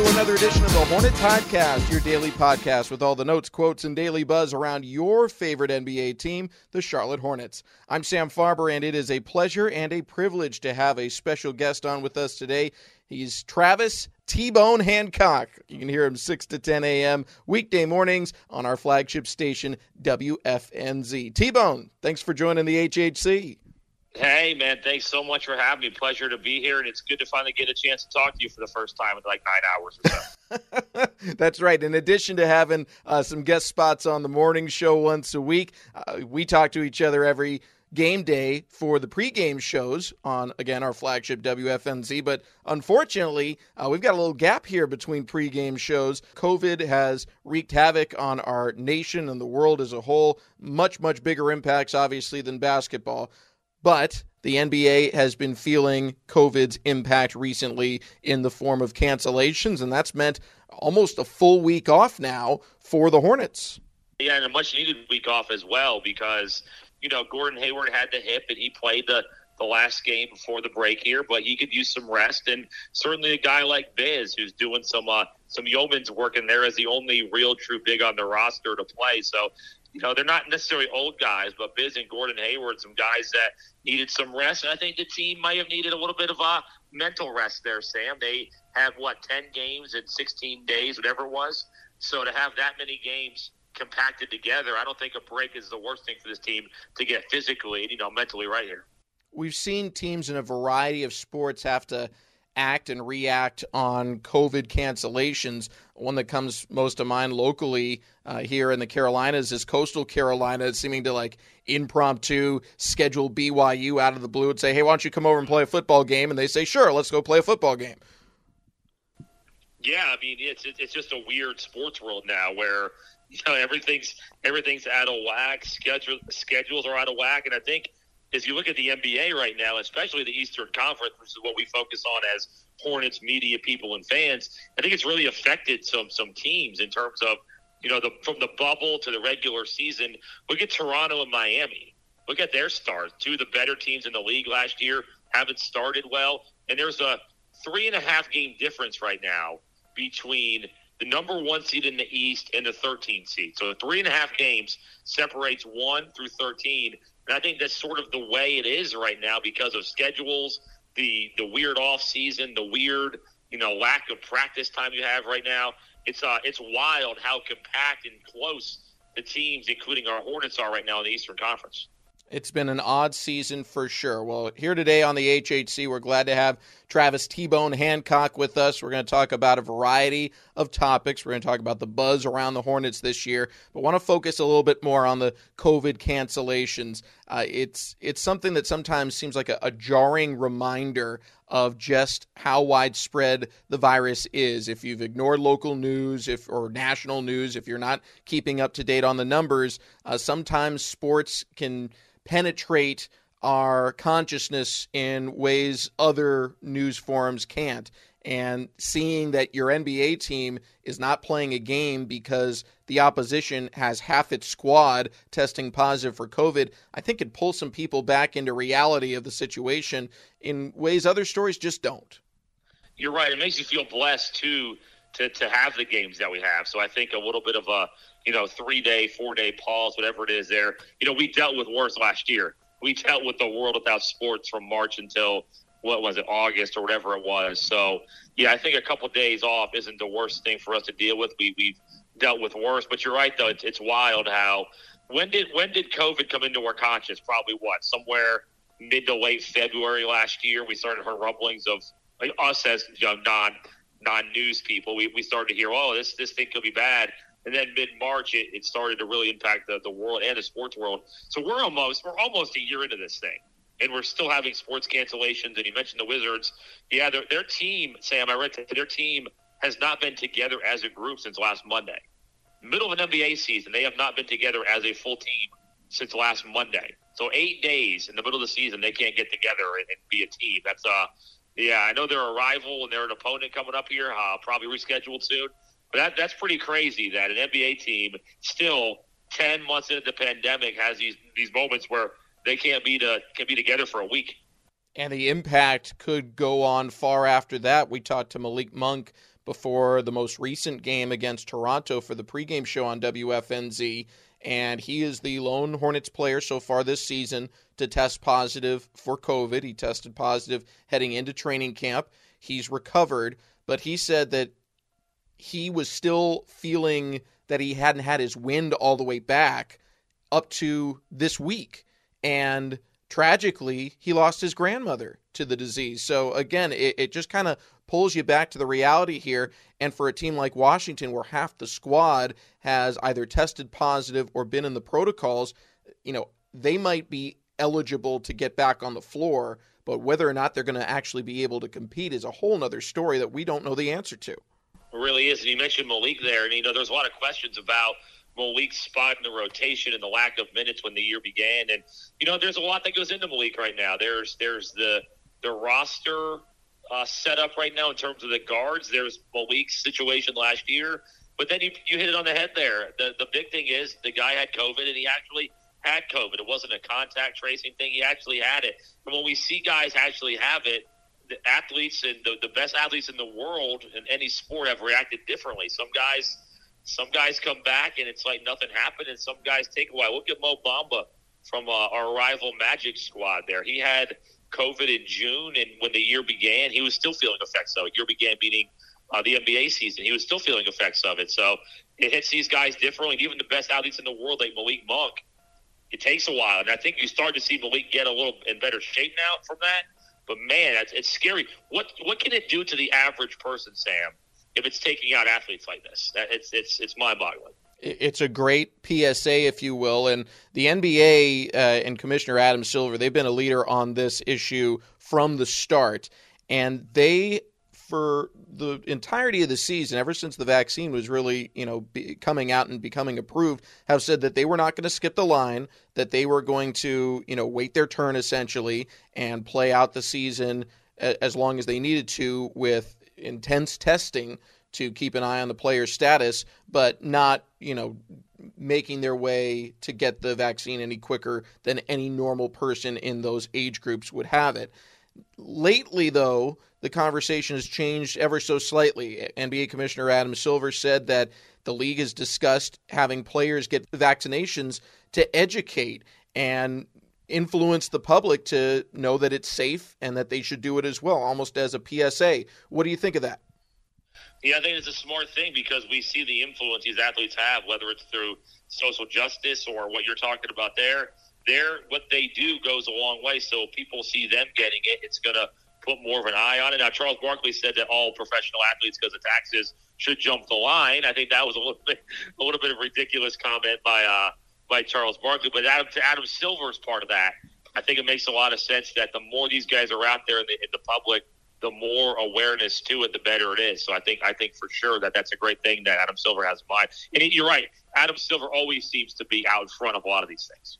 To another edition of the Hornets Hivecast, your daily podcast with all the notes, quotes, and daily buzz around your favorite NBA team, the Charlotte Hornets. I'm Sam Farber, and it is a pleasure and a privilege to have a special guest on with us today. He's Travis T Bone Hancock. You can hear him 6 to 10 a.m. weekday mornings on our flagship station, WFNZ. T Bone, thanks for joining the HHC. Hey, man, thanks so much for having me. Pleasure to be here, and it's good to finally get a chance to talk to you for the first time in like nine hours or so. That's right. In addition to having uh, some guest spots on the morning show once a week, uh, we talk to each other every game day for the pregame shows on, again, our flagship WFNZ. But unfortunately, uh, we've got a little gap here between pregame shows. COVID has wreaked havoc on our nation and the world as a whole. Much, much bigger impacts, obviously, than basketball. But the NBA has been feeling COVID's impact recently in the form of cancellations, and that's meant almost a full week off now for the Hornets. Yeah, and a much needed week off as well because, you know, Gordon Hayward had the hip and he played the, the last game before the break here, but he could use some rest. And certainly a guy like Biz, who's doing some uh, some yeoman's work in there, is the only real true big on the roster to play. So you know, they're not necessarily old guys, but Biz and Gordon Hayward, some guys that needed some rest. And I think the team might have needed a little bit of a mental rest there, Sam. They have, what, 10 games in 16 days, whatever it was. So to have that many games compacted together, I don't think a break is the worst thing for this team to get physically you know, mentally right here. We've seen teams in a variety of sports have to – act and react on COVID cancellations. One that comes most to mind locally uh, here in the Carolinas is Coastal Carolina seeming to like impromptu schedule BYU out of the blue and say, hey, why don't you come over and play a football game? And they say, sure, let's go play a football game. Yeah, I mean it's it's just a weird sports world now where you know everything's everything's out of whack. Schedule schedules are out of whack, and I think is you look at the NBA right now, especially the Eastern Conference, which is what we focus on as Hornets media people and fans. I think it's really affected some some teams in terms of you know the from the bubble to the regular season. Look at Toronto and Miami. Look at their stars. Two of the better teams in the league last year haven't started well, and there's a three and a half game difference right now between the number one seed in the East and the 13th seed. So three and a half games separates one through 13. And I think that's sort of the way it is right now because of schedules, the the weird off season, the weird you know lack of practice time you have right now. It's uh it's wild how compact and close the teams, including our Hornets, are right now in the Eastern Conference. It's been an odd season for sure. Well, here today on the HHC, we're glad to have Travis T Bone Hancock with us. We're going to talk about a variety of topics. We're going to talk about the buzz around the Hornets this year, but want to focus a little bit more on the COVID cancellations. Uh, it's it's something that sometimes seems like a, a jarring reminder of just how widespread the virus is. If you've ignored local news, if or national news, if you're not keeping up to date on the numbers, uh, sometimes sports can penetrate our consciousness in ways other news forums can't. And seeing that your NBA team is not playing a game because the opposition has half its squad testing positive for COVID, I think it pulls some people back into reality of the situation in ways other stories just don't. You're right. It makes you feel blessed too to to have the games that we have. So I think a little bit of a you know, three day, four day pause, whatever it is there. You know, we dealt with worse last year. We dealt with the world without sports from March until what was it, August or whatever it was. So, yeah, I think a couple of days off isn't the worst thing for us to deal with. We, we've dealt with worse, but you're right, though. It's, it's wild how when did when did COVID come into our conscience? Probably what somewhere mid to late February last year. We started heard rumblings of like us as you know, non non news people. We, we started to hear, oh, this this thing could be bad and then mid March it, it started to really impact the, the world and the sports world. So we're almost we're almost a year into this thing, and we're still having sports cancellations. And you mentioned the Wizards, yeah, their their team, Sam, I read their team has not been together as a group since last Monday. Middle of an NBA season, they have not been together as a full team since last Monday. So eight days in the middle of the season, they can't get together and, and be a team. That's uh, yeah, I know they're a rival and they're an opponent coming up here, uh, probably rescheduled soon. But that, that's pretty crazy that an NBA team still ten months into the pandemic has these these moments where they can't be to can be together for a week. And the impact could go on far after that. We talked to Malik Monk before the most recent game against Toronto for the pregame show on WFNZ, and he is the lone Hornets player so far this season to test positive for COVID. He tested positive heading into training camp. He's recovered, but he said that he was still feeling that he hadn't had his wind all the way back up to this week. And tragically, he lost his grandmother to the disease. So, again, it, it just kind of pulls you back to the reality here. And for a team like Washington, where half the squad has either tested positive or been in the protocols, you know, they might be eligible to get back on the floor. But whether or not they're going to actually be able to compete is a whole other story that we don't know the answer to. It really is. And you mentioned Malik there, and you know, there's a lot of questions about Malik's spot in the rotation and the lack of minutes when the year began. And you know, there's a lot that goes into Malik right now. There's there's the the roster uh, setup right now in terms of the guards. There's Malik's situation last year, but then you you hit it on the head there. The the big thing is the guy had COVID, and he actually had COVID. It wasn't a contact tracing thing. He actually had it. And when we see guys actually have it, the athletes and the, the best athletes in the world in any sport have reacted differently. Some guys, some guys come back and it's like nothing happened, and some guys take a while. Look at Mo Bamba from uh, our rival Magic squad. There, he had COVID in June, and when the year began, he was still feeling effects of it. Year began meaning uh, the NBA season. He was still feeling effects of it. So it hits these guys differently. Even the best athletes in the world, like Malik Monk, it takes a while. And I think you start to see Malik get a little in better shape now from that. But man, it's, it's scary. What what can it do to the average person, Sam, if it's taking out athletes like this? It's it's it's mind boggling. It's a great PSA, if you will, and the NBA uh, and Commissioner Adam Silver they've been a leader on this issue from the start, and they for the entirety of the season, ever since the vaccine was really, you know, coming out and becoming approved, have said that they were not going to skip the line, that they were going to, you know, wait their turn essentially and play out the season as long as they needed to with intense testing to keep an eye on the player's status, but not, you know, making their way to get the vaccine any quicker than any normal person in those age groups would have it. Lately, though, the conversation has changed ever so slightly. NBA Commissioner Adam Silver said that the league has discussed having players get vaccinations to educate and influence the public to know that it's safe and that they should do it as well, almost as a PSA. What do you think of that? Yeah, I think it's a smart thing because we see the influence these athletes have, whether it's through social justice or what you're talking about there. they're what they do goes a long way. So people see them getting it, it's going to put more of an eye on it. Now, Charles Barkley said that all professional athletes, because of taxes, should jump the line. I think that was a little bit, a little bit of ridiculous comment by uh, by Charles Barkley. But Adam, Adam Silver's part of that, I think it makes a lot of sense that the more these guys are out there in the, in the public, the more awareness to it, the better it is. So I think I think for sure that that's a great thing that Adam Silver has in mind. And you're right, Adam Silver always seems to be out in front of a lot of these things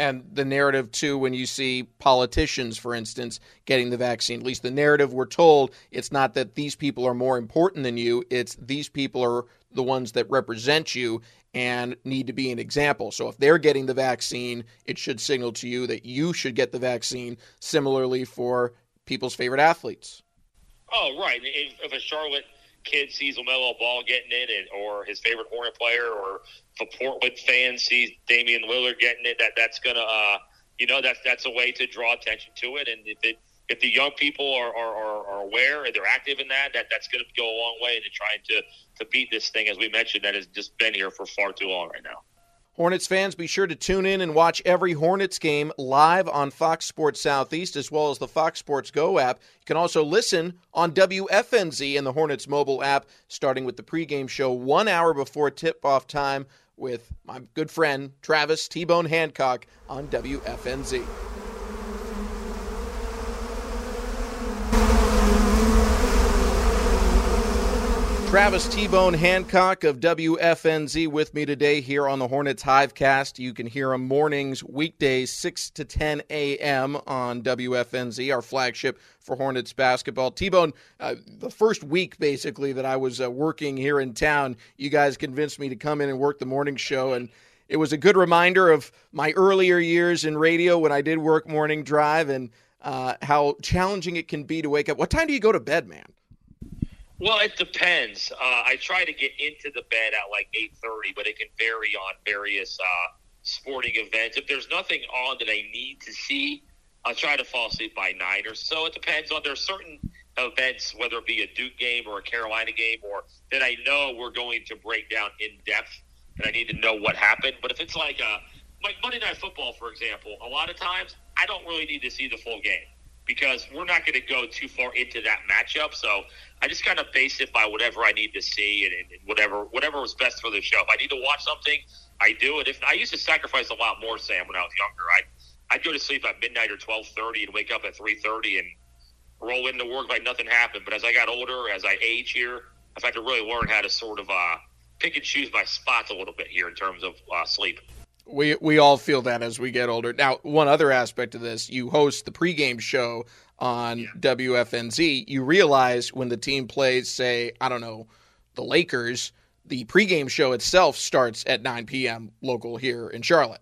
and the narrative too when you see politicians for instance getting the vaccine at least the narrative we're told it's not that these people are more important than you it's these people are the ones that represent you and need to be an example. So if they're getting the vaccine it should signal to you that you should get the vaccine similarly for people's favorite athletes. Oh right. If, a charlotte kid sees LaMelo Ball getting it, and, or his favorite Hornet player, or if a Portland fan sees Damian Lillard getting it, that that's gonna, uh, you know, that's that's a way to draw attention to it. And if it if the young people are, are, are, are aware and they're active in that, that that's going to go a long way into trying to to beat this thing, as we mentioned, that has just been here for far too long right now. Hornets fans, be sure to tune in and watch every Hornets game live on Fox Sports Southeast as well as the Fox Sports Go app. You can also listen on WFNZ and the Hornets mobile app, starting with the pregame show one hour before tip off time with my good friend Travis T Bone Hancock on WFNZ. Travis T Bone Hancock of WFNZ with me today here on the Hornets Hivecast. You can hear him mornings, weekdays, 6 to 10 a.m. on WFNZ, our flagship for Hornets basketball. T Bone, uh, the first week basically that I was uh, working here in town, you guys convinced me to come in and work the morning show. And it was a good reminder of my earlier years in radio when I did work morning drive and uh, how challenging it can be to wake up. What time do you go to bed, man? Well, it depends. Uh, I try to get into the bed at like eight thirty, but it can vary on various uh, sporting events. If there's nothing on that I need to see, I'll try to fall asleep by nine or so. It depends on there's certain events, whether it be a Duke game or a Carolina game, or that I know we're going to break down in depth, and I need to know what happened. But if it's like a like Monday Night Football, for example, a lot of times I don't really need to see the full game because we're not going to go too far into that matchup. So I just kind of base it by whatever I need to see and, and, whatever whatever was best for the show. If I need to watch something, I do it. If I used to sacrifice a lot more, Sam, when I was younger, I I'd go to sleep at midnight or twelve thirty and wake up at three thirty and roll into work like nothing happened. But as I got older, as I age here, I've had to really learn how to sort of uh, pick and choose my spots a little bit here in terms of uh, sleep. We we all feel that as we get older. Now, one other aspect of this, you host the pregame show on yeah. WFNZ. You realize when the team plays, say, I don't know, the Lakers, the pregame show itself starts at 9 p.m. local here in Charlotte.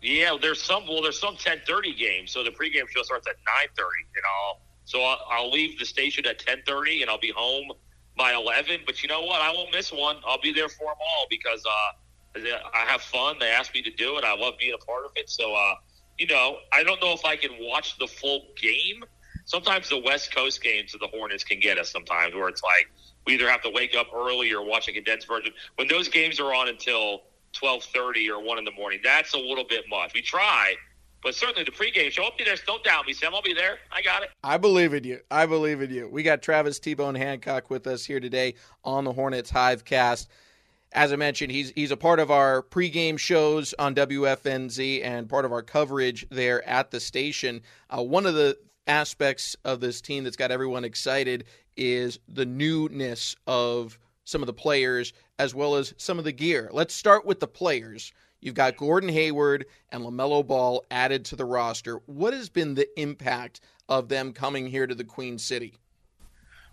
Yeah, there's some. Well, there's some 10:30 games, so the pregame show starts at 9:30. You know, so I'll, I'll leave the station at 10:30, and I'll be home by 11. But you know what? I won't miss one. I'll be there for them all because uh, I have fun. They asked me to do it. I love being a part of it. So, uh, you know, I don't know if I can watch the full game. Sometimes the West Coast games of the Hornets can get us sometimes where it's like we either have to wake up early or watch a condensed version. When those games are on until 12:30 or 1 in the morning, that's a little bit much. We try, but certainly the pregame show. I'll be there. Don't doubt me, Sam. I'll be there. I got it. I believe in you. I believe in you. We got Travis T Bone Hancock with us here today on the Hornets Hivecast as I mentioned, he's he's a part of our pregame shows on WFNZ and part of our coverage there at the station. Uh, one of the aspects of this team that's got everyone excited is the newness of some of the players as well as some of the gear. Let's start with the players. You've got Gordon Hayward and LaMelo Ball added to the roster. What has been the impact of them coming here to the Queen City?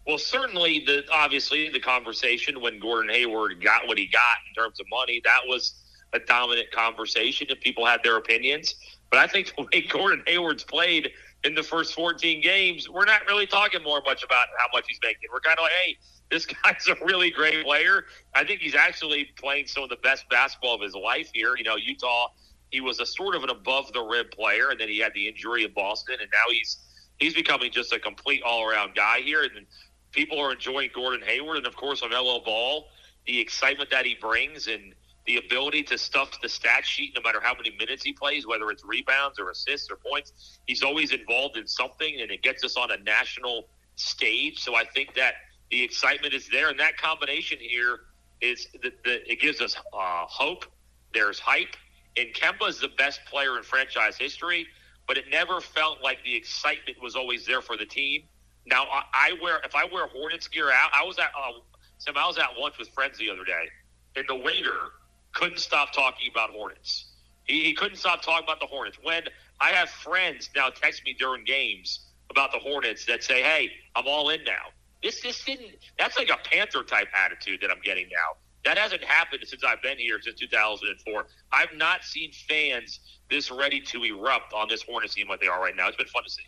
Well, certainly, the obviously the conversation when Gordon Hayward got what he got in terms of money, that was a dominant conversation, and people had their opinions. But I think the way Gordon Hayward's played in the first 14 games, we're not really talking more much about how much he's making. We're kind of like, hey, this guy's a really great player. I think he's actually playing some of the best basketball of his life here. You know, Utah, he was a sort of an above the rim player, and then he had the injury in Boston, and now he's he's becoming just a complete all around guy here. And people are enjoying Gordon Hayward, and of course, LaMelo Ball, the excitement that he brings, and the ability to stuff the stat sheet no matter how many minutes he plays, whether it's rebounds or assists or points. He's always involved in something, and it gets us on a national stage. So I think that the excitement is there, and that combination here is that it gives us uh, hope. There's hype, and Kemba is the best player in franchise history, but it never felt like the excitement was always there for the team. Now I, I wear if I wear Hornets gear out, I was at uh, Sam, I was at lunch with friends the other day, and the waiter couldn't stop talking about Hornets. He, he couldn't stop talking about the Hornets. When I have friends now text me during games about the Hornets that say, "Hey, I'm all in now." This this didn't. That's like a Panther type attitude that I'm getting now. That hasn't happened since I've been here since 2004. I've not seen fans this ready to erupt on this Hornets team like they are right now. It's been fun to see.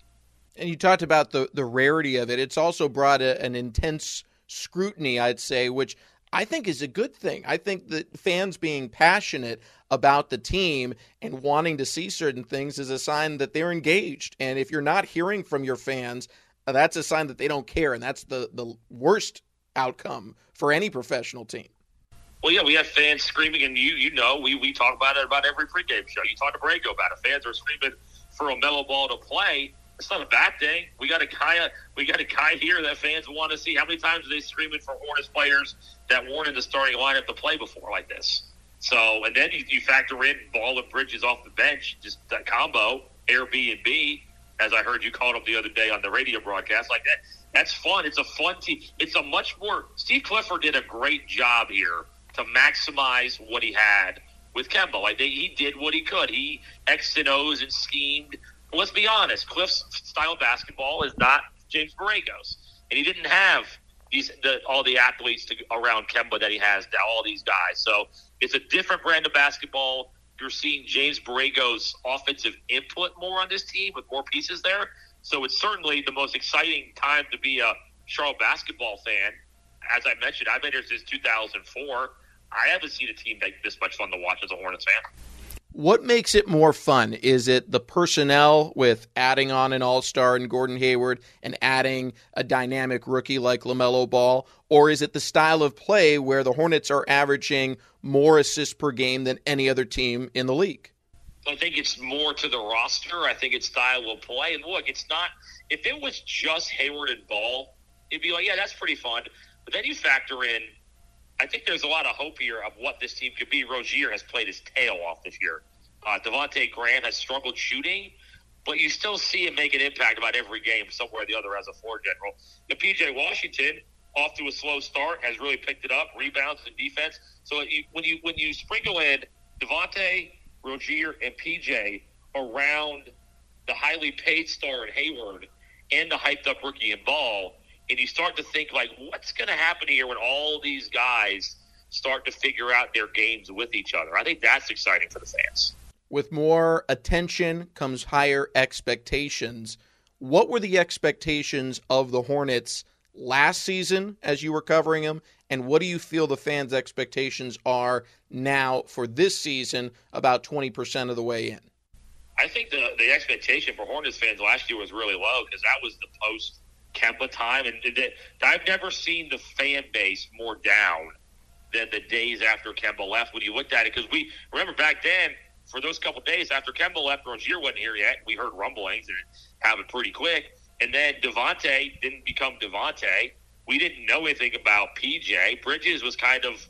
And you talked about the the rarity of it. It's also brought a, an intense scrutiny, I'd say, which I think is a good thing. I think that fans being passionate about the team and wanting to see certain things is a sign that they're engaged. And if you're not hearing from your fans, uh, that's a sign that they don't care, and that's the the worst outcome for any professional team. Well, yeah, we have fans screaming, and you you know we we talk about it about every pregame show. You talk to Borrego about it. Fans are screaming for LaMelo Ball to play. It's not a bad thing. We got a guy uh, we got a guy here that fans want to see. How many times are they screaming for Hornets players that weren't in the starting lineup to play before like this? So, and then you, you factor in Ball and Bridges off the bench, just that combo, Airbnb, as I heard you called him the other day on the radio broadcast, like that. That's fun. It's a fun team. It's a much more. Steve Clifford did a great job here to maximize what he had with Kemba. Like they, he did what he could. He X and O's and schemed. But let's be honest. Cliff's style of basketball is not James Borrego's, and he didn't have these the, all the athletes to, around Kemba that he has now. All these guys. So it's a different brand of basketball. You're seeing James Borrego's offensive input more on this team with more pieces there. So it's certainly the most exciting time to be a Charlotte basketball fan. As I mentioned, I've been here since 2004. I haven't seen a team make this much fun to watch as a Hornets fan. What makes it more fun? Is it the personnel with adding on an all star and Gordon Hayward and adding a dynamic rookie like LaMelo Ball? Or is it the style of play where the Hornets are averaging more assists per game than any other team in the league? I think it's more to the roster. I think it's style of play. And look, it's not, if it was just Hayward and Ball, it'd be like, yeah, that's pretty fun. But then you factor in I think there's a lot of hope here of what this team could be. Rozier has played his tail off this year. Uh, Devonte Graham has struggled shooting, but you still see him make an impact about every game somewhere or the other as a floor general. The PJ Washington, off to a slow start, has really picked it up, rebounds and defense. So you, when you when you sprinkle in Devonte, Rozier, and PJ around the highly paid star in Hayward and the hyped up rookie in Ball, and you start to think like, what's going to happen here when all these guys start to figure out their games with each other? I think that's exciting for the fans. With more attention comes higher expectations. What were the expectations of the Hornets last season as you were covering them? And what do you feel the fans' expectations are now for this season, about 20% of the way in? I think the, the expectation for Hornets fans last year was really low because that was the post Kemba time, and I've never seen the fan base more down than the days after Kemba left. When you looked at it, because we remember back then for those couple days after Kemba left, Rozier wasn't here yet. We heard rumblings and it happened pretty quick. And then Devonte didn't become Devonte. We didn't know anything about PJ. Bridges was kind of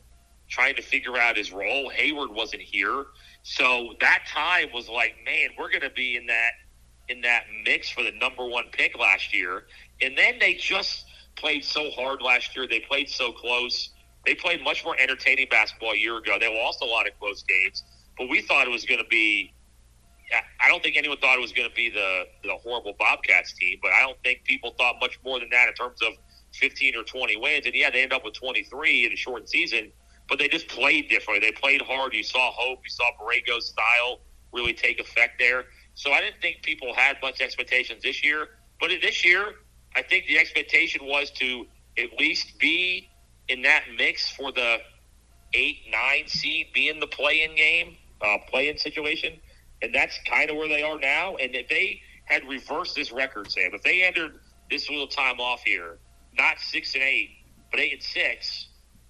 trying to figure out his role. Hayward wasn't here, so that time was like, man, we're going to be in that in that mix for the number one pick last year. And then they just played so hard last year. They played so close. They played much more entertaining basketball a year ago. They lost a lot of close games, but we thought it was going to be. I don't think anyone thought it was going to be the the horrible Bobcats team, but I don't think people thought much more than that in terms of 15 or 20 wins. And yeah, they ended up with 23 in a shortened season, but they just played differently. They played hard. You saw hope. You saw Borrego's style really take effect there. So I didn't think people had much expectations this year. But this year, I think the expectation was to at least be in that mix for the eight, nine seed, be in the play-in game, uh, play-in situation, and that's kind of where they are now. And if they had reversed this record, Sam, if they entered this little time off here, not six and eight, but eight and six,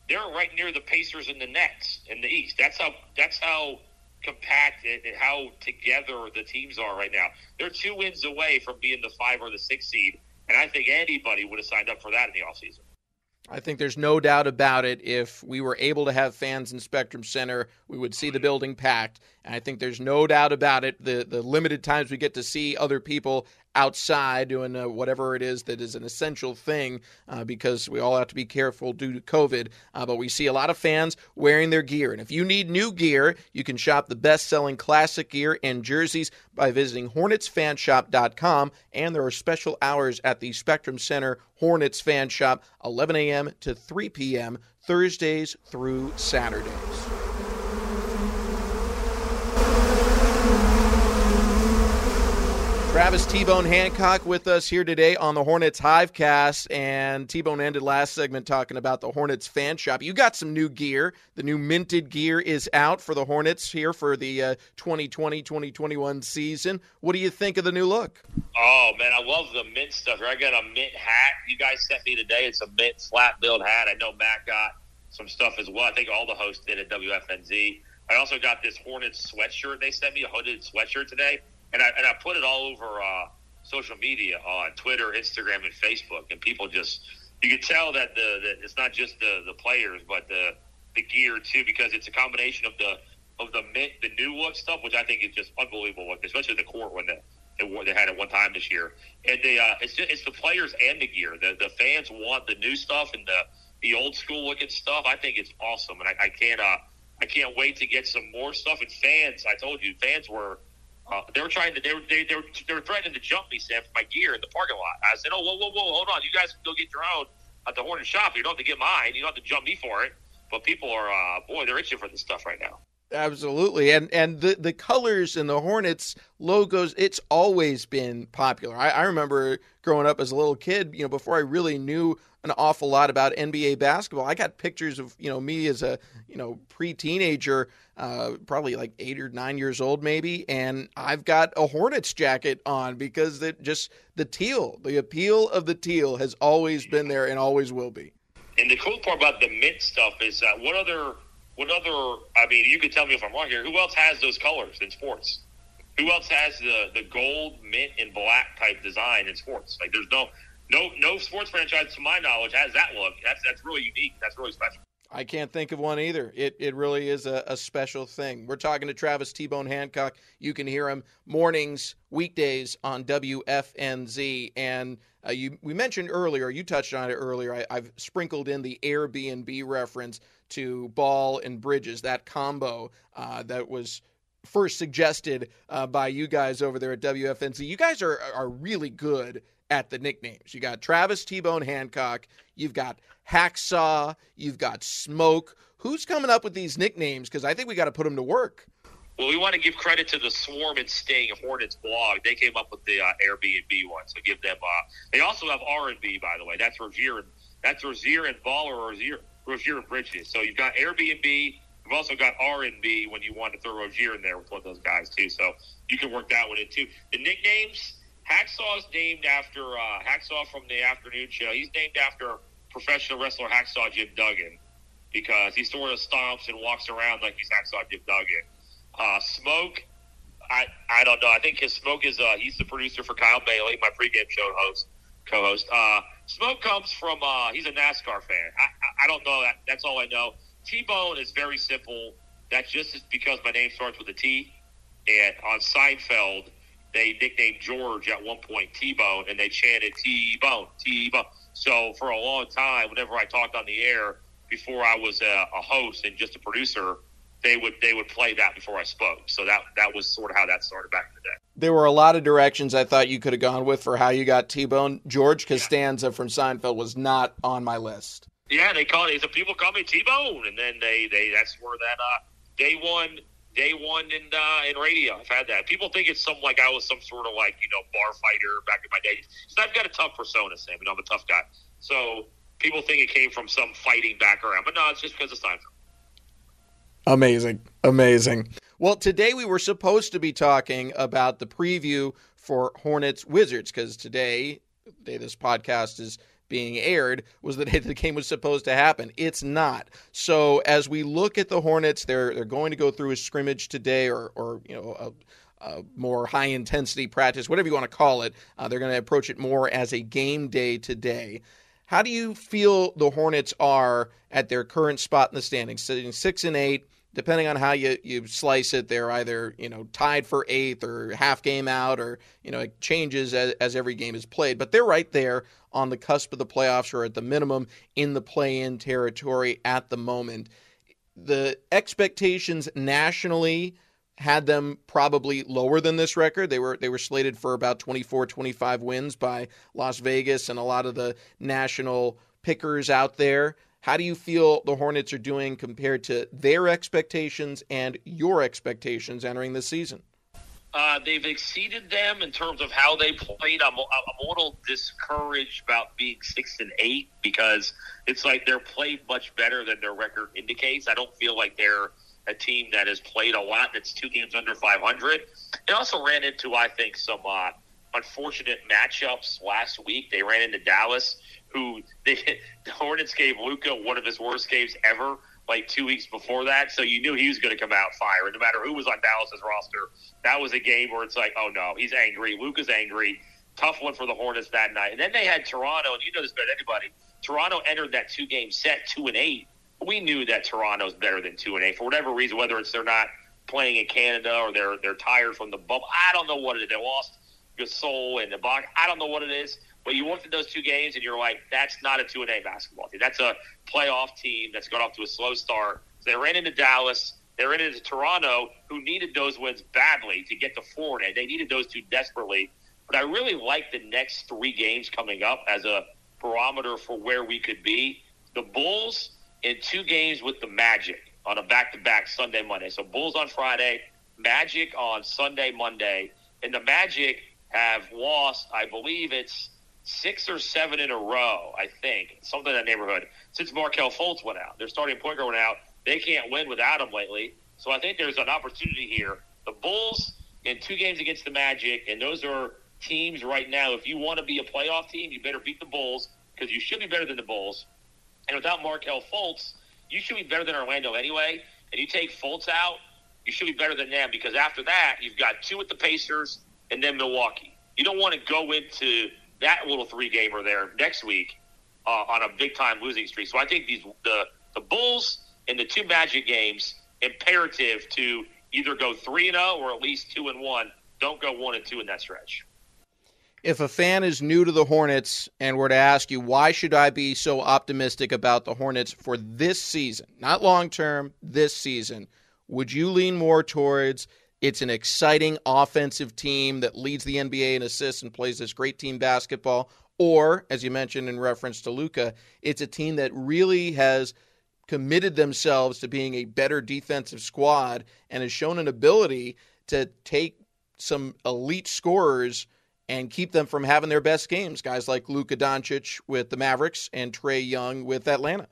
they're right near the Pacers and the Nets in the East. That's how that's how compact and how together the teams are right now. They're two wins away from being the five or the six seed, and I think anybody would have signed up for that in the offseason. I think there's no doubt about it. If we were able to have fans in Spectrum Center, we would see the building packed. And I think there's no doubt about it. The the limited times we get to see other people outside doing uh, whatever it is that is an essential thing uh, because we all have to be careful due to COVID. Uh, but we see a lot of fans wearing their gear. And if you need new gear, you can shop the best selling classic gear and jerseys by visiting HornetsFanshop.com. And there are special hours at the Spectrum Center Hornets Fan Shop, 11 a.m. to 3 p.m., Thursdays through Saturdays. Travis T Bone Hancock with us here today on the Hornets Hivecast. And T Bone ended last segment talking about the Hornets fan shop. You got some new gear. The new minted gear is out for the Hornets here for the 2020 uh, 2021 season. What do you think of the new look? Oh, man, I love the mint stuff. I got a mint hat you guys sent me today. It's a mint flat build hat. I know Matt got some stuff as well. I think all the hosts did at WFNZ. I also got this Hornets sweatshirt they sent me, a hooded sweatshirt today and I and I put it all over uh, social media on Twitter, Instagram, and Facebook, and people just you could tell that the, the it's not just the the players, but the the gear too, because it's a combination of the of the mint, the new look stuff, which I think is just unbelievable especially the court one that they had at one time this year, and the uh, it's just, it's the players and the gear. The the fans want the new stuff and the the old school looking stuff. I think it's awesome, and I, I can't uh, I can't wait to get some more stuff. And fans, I told you, fans were uh, they were trying to they were they, they were they were threatening to jump me, Sam, for my gear in the parking lot. I said, "Oh, whoa, whoa, whoa, hold on! You guys can go get your own at the Hornet shop. You don't have to get mine. You don't have to jump me for it." But people are, uh, boy, they're itching for this stuff right now. Absolutely, and and the the colors and the Hornets logos, it's always been popular. I, I remember growing up as a little kid, you know, before I really knew an awful lot about NBA basketball. I got pictures of you know me as a you know pre-teenager, uh, probably like eight or nine years old maybe, and I've got a Hornets jacket on because it just the teal, the appeal of the teal has always been there and always will be. And the cool part about the mint stuff is that what other what other I mean, you could tell me if I'm wrong here. Who else has those colors in sports? Who else has the the gold, mint, and black type design in sports? Like, there's no no no sports franchise to my knowledge has that look. That's that's really unique. That's really special. I can't think of one either. It it really is a, a special thing. We're talking to Travis T Bone Hancock. You can hear him mornings, weekdays on WFNZ. And uh, you we mentioned earlier, you touched on it earlier. I, I've sprinkled in the Airbnb reference to Ball and Bridges, that combo uh, that was first suggested uh, by you guys over there at WFNZ. You guys are are really good at the nicknames. You got Travis T Bone Hancock, you've got Hacksaw, you've got Smoke. Who's coming up with these nicknames? Because I think we got to put them to work. Well, we want to give credit to the Swarm and Sting Hornets blog. They came up with the uh, Airbnb one, so give them. Uh, they also have R and B, by the way. That's Rozier and that's Rozier and Ball or Rozier, Rozier and Bridges. So you've got Airbnb. You've also got R and B when you want to throw Rozier in there with one of those guys too. So you can work that one in too. The nicknames Hacksaw is named after uh, Hacksaw from the afternoon show. He's named after professional wrestler Hacksaw Jim Duggan because he sort of stomps and walks around like he's Hacksaw Jim Duggan. Uh, Smoke, I I don't know. I think his Smoke is uh, he's the producer for Kyle Bailey, my pregame show host co-host. Uh, Smoke comes from uh, he's a NASCAR fan. I, I, I don't know that. That's all I know. T Bone is very simple. That's just because my name starts with a T. And on Seinfeld, they nicknamed George at one point T Bone, and they chanted T Bone, T Bone. So for a long time, whenever I talked on the air before I was a, a, host and just a producer, they would they would play that before I spoke. So that that was sort of how that started back in the day. There were a lot of directions I thought you could have gone with for how you got T Bone. George Costanza yeah. from Seinfeld was not on my list. Yeah, they call it. People call me T Bone, and then they they that's where that uh, day one day one in uh, in radio. I've had that. People think it's some like I was some sort of like you know bar fighter back in my day. So I've got a tough persona, Sam. You know, I'm a tough guy. So people think it came from some fighting background, but no, it's just because of Seinfeld. Amazing, amazing. Well, today we were supposed to be talking about the preview for Hornets Wizards because today, the day this podcast is being aired was the day the game was supposed to happen. It's not. So as we look at the Hornets, they're they're going to go through a scrimmage today, or or you know. A, more high intensity practice, whatever you want to call it. Uh, they're going to approach it more as a game day today. How do you feel the Hornets are at their current spot in the standings, sitting six and eight? Depending on how you, you slice it, they're either you know tied for eighth or half game out, or you know it changes as, as every game is played. But they're right there on the cusp of the playoffs, or at the minimum in the play-in territory at the moment. The expectations nationally had them probably lower than this record. They were they were slated for about 24 25 wins by Las Vegas and a lot of the national pickers out there. How do you feel the Hornets are doing compared to their expectations and your expectations entering the season? Uh, they've exceeded them in terms of how they played. I'm, I'm a little discouraged about being six and eight because it's like they're played much better than their record indicates. I don't feel like they're a team that has played a lot that's two games under 500. They also ran into, I think, some uh, unfortunate matchups last week. They ran into Dallas, who they, the Hornets gave Luka one of his worst games ever, like two weeks before that. So you knew he was going to come out firing, no matter who was on Dallas's roster. That was a game where it's like, oh no, he's angry. Luka's angry. Tough one for the Hornets that night. And then they had Toronto, and you know this better than anybody. Toronto entered that two game set two and eight. We knew that Toronto's better than two and eight for whatever reason, whether it's they're not playing in Canada or they're they're tired from the bubble. I don't know what it is. They lost Gasol and Ibaka. I don't know what it is. But you looked at those two games and you're like, that's not a two and A basketball team. That's a playoff team that's got off to a slow start. So they ran into Dallas. They ran into Toronto, who needed those wins badly to get to and They needed those two desperately. But I really like the next three games coming up as a barometer for where we could be. The Bulls in two games with the Magic on a back-to-back Sunday, Monday. So Bulls on Friday, Magic on Sunday, Monday. And the Magic have lost, I believe it's six or seven in a row, I think, something in that neighborhood, since Markelle Fultz went out. Their starting point guard went out. They can't win without him lately. So I think there's an opportunity here. The Bulls in two games against the Magic, and those are teams right now. If you want to be a playoff team, you better beat the Bulls because you should be better than the Bulls. And without Markelle Fultz, you should be better than Orlando anyway. And you take Fultz out, you should be better than them because after that, you've got two with the Pacers and then Milwaukee. You don't want to go into that little three gamer there next week uh, on a big time losing streak. So I think these the the Bulls in the two Magic games imperative to either go three and zero oh or at least two and one. Don't go one and two in that stretch. If a fan is new to the Hornets and were to ask you why should I be so optimistic about the Hornets for this season, not long term, this season, would you lean more towards it's an exciting offensive team that leads the NBA in assists and plays this great team basketball. Or, as you mentioned in reference to Luka, it's a team that really has committed themselves to being a better defensive squad and has shown an ability to take some elite scorers and keep them from having their best games. Guys like Luka Doncic with the Mavericks and Trae Young with Atlanta.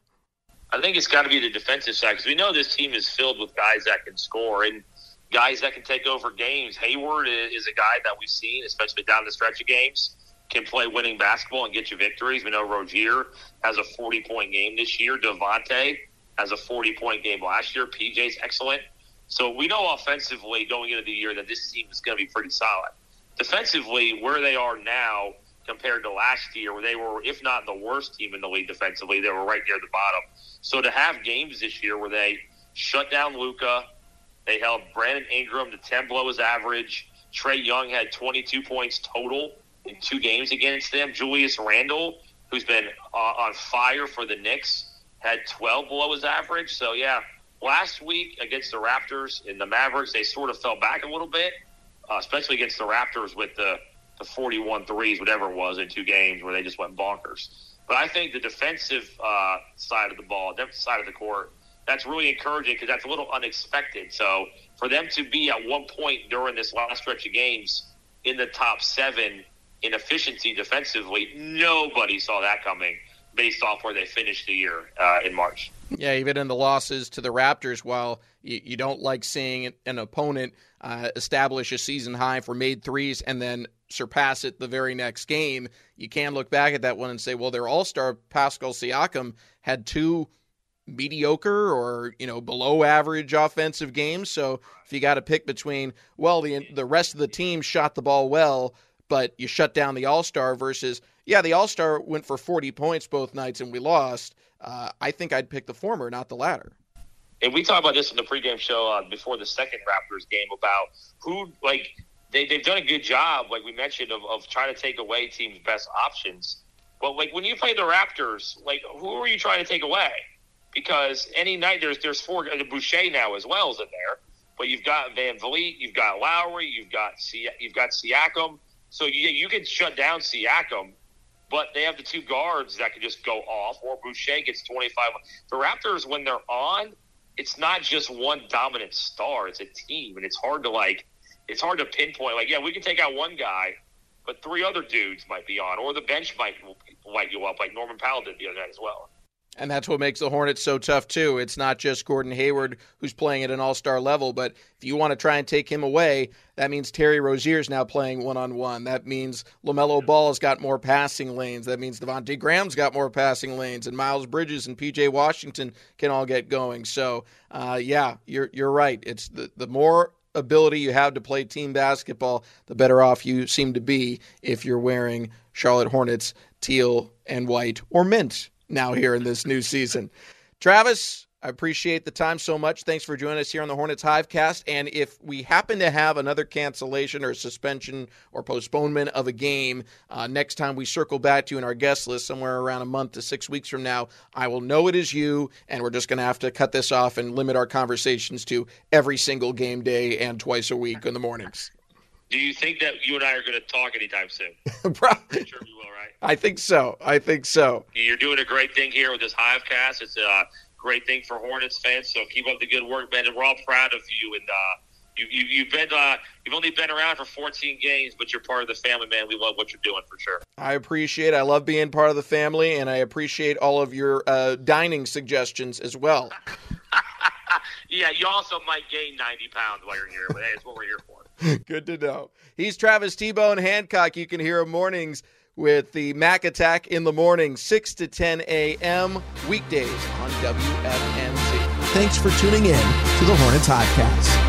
I think it's got to be the defensive side because we know this team is filled with guys that can score. And guys that can take over games. Hayward is a guy that we've seen, especially down the stretch of games, can play winning basketball and get you victories. We know Rozier has a 40 point game this year. Devonte has a 40 point game last year. PJ's excellent. So we know offensively going into the year that this team is going to be pretty solid. Defensively, where they are now compared to last year, where they were, if not the worst team in the league defensively, they were right near the bottom. So to have games this year where they shut down Luka, they held Brandon Ingram to 10 below his average. Trae Young had 22 points total in two games against them. Julius Randle, who's been uh, on fire for the Knicks, had 12 below his average. So, yeah, last week against the Raptors and the Mavericks, they sort of fell back a little bit, uh, especially against the Raptors with the, the 41 threes, whatever it was, in two games where they just went bonkers. But I think the defensive uh, side of the ball, the defensive side of the court, that's really encouraging because that's a little unexpected. So for them to be at one point during this last stretch of games in the top seven in efficiency defensively, nobody saw that coming based off where they finished the year uh, in March. Yeah, even in the losses to the Raptors, while you, you don't like seeing an opponent uh, establish a season high for made threes and then surpass it the very next game, you can look back at that one and say, well, their all star Pascal Siakam had two mediocre or you know below average offensive games. So if you got to pick between, well, the the rest of the team shot the ball well, but you shut down the All Star versus yeah, the All Star went for 40 points both nights and we lost. Uh, I think I'd pick the former, not the latter. And we talked about this in the pregame show uh, before the second Raptors game about who like they they've done a good job, like we mentioned, of, of trying to take away teams' best options. But like when you play the Raptors, like who are you trying to take away? Because any night there's there's four uh, Boucher now as well is in there, but you've got VanVleet, you've got Lowry, you've got you've got Siakam, so you you can shut down Siakam, but they have the two guards that can just go off, or Boucher gets 25. The Raptors when they're on, it's not just one dominant star; it's a team, and it's hard to like it's hard to pinpoint. Like, yeah, we can take out one guy, but three other dudes might be on, or the bench might light you up, like Norman Powell did the other night as well. And that's what makes the Hornets so tough, too. It's not just Gordon Hayward who's playing at an all star level, but if you want to try and take him away, that means Terry Rozier's now playing one on one. That means LaMelo Ball's got more passing lanes. That means Devonte Graham's got more passing lanes, and Miles Bridges and PJ Washington can all get going. So, uh, yeah, you're, you're right. It's the, the more ability you have to play team basketball, the better off you seem to be if you're wearing Charlotte Hornets teal and white or mint now here in this new season. Travis, I appreciate the time so much. Thanks for joining us here on the Hornets Hivecast. And if we happen to have another cancellation or suspension or postponement of a game uh, next time we circle back to you in our guest list somewhere around a month to six weeks from now, I will know it is you. And we're just going to have to cut this off and limit our conversations to every single game day and twice a week in the mornings. Do you think that you and I are going to talk anytime soon? Probably. Sure we will, right? I think so. I think so. You're doing a great thing here with this Hivecast. It's a great thing for Hornets fans. So keep up the good work, man. And we're all proud of you. And uh, you, you, you've been uh, you've only been around for 14 games, but you're part of the family, man. We love what you're doing for sure. I appreciate. I love being part of the family, and I appreciate all of your uh, dining suggestions as well. yeah, you also might gain 90 pounds while you're here, but hey, it's what we're here for. Good to know. He's Travis T Bone Hancock. You can hear him mornings with the Mac Attack in the morning, 6 to 10 a.m. weekdays on WFNZ. Thanks for tuning in to the Hornets Podcast.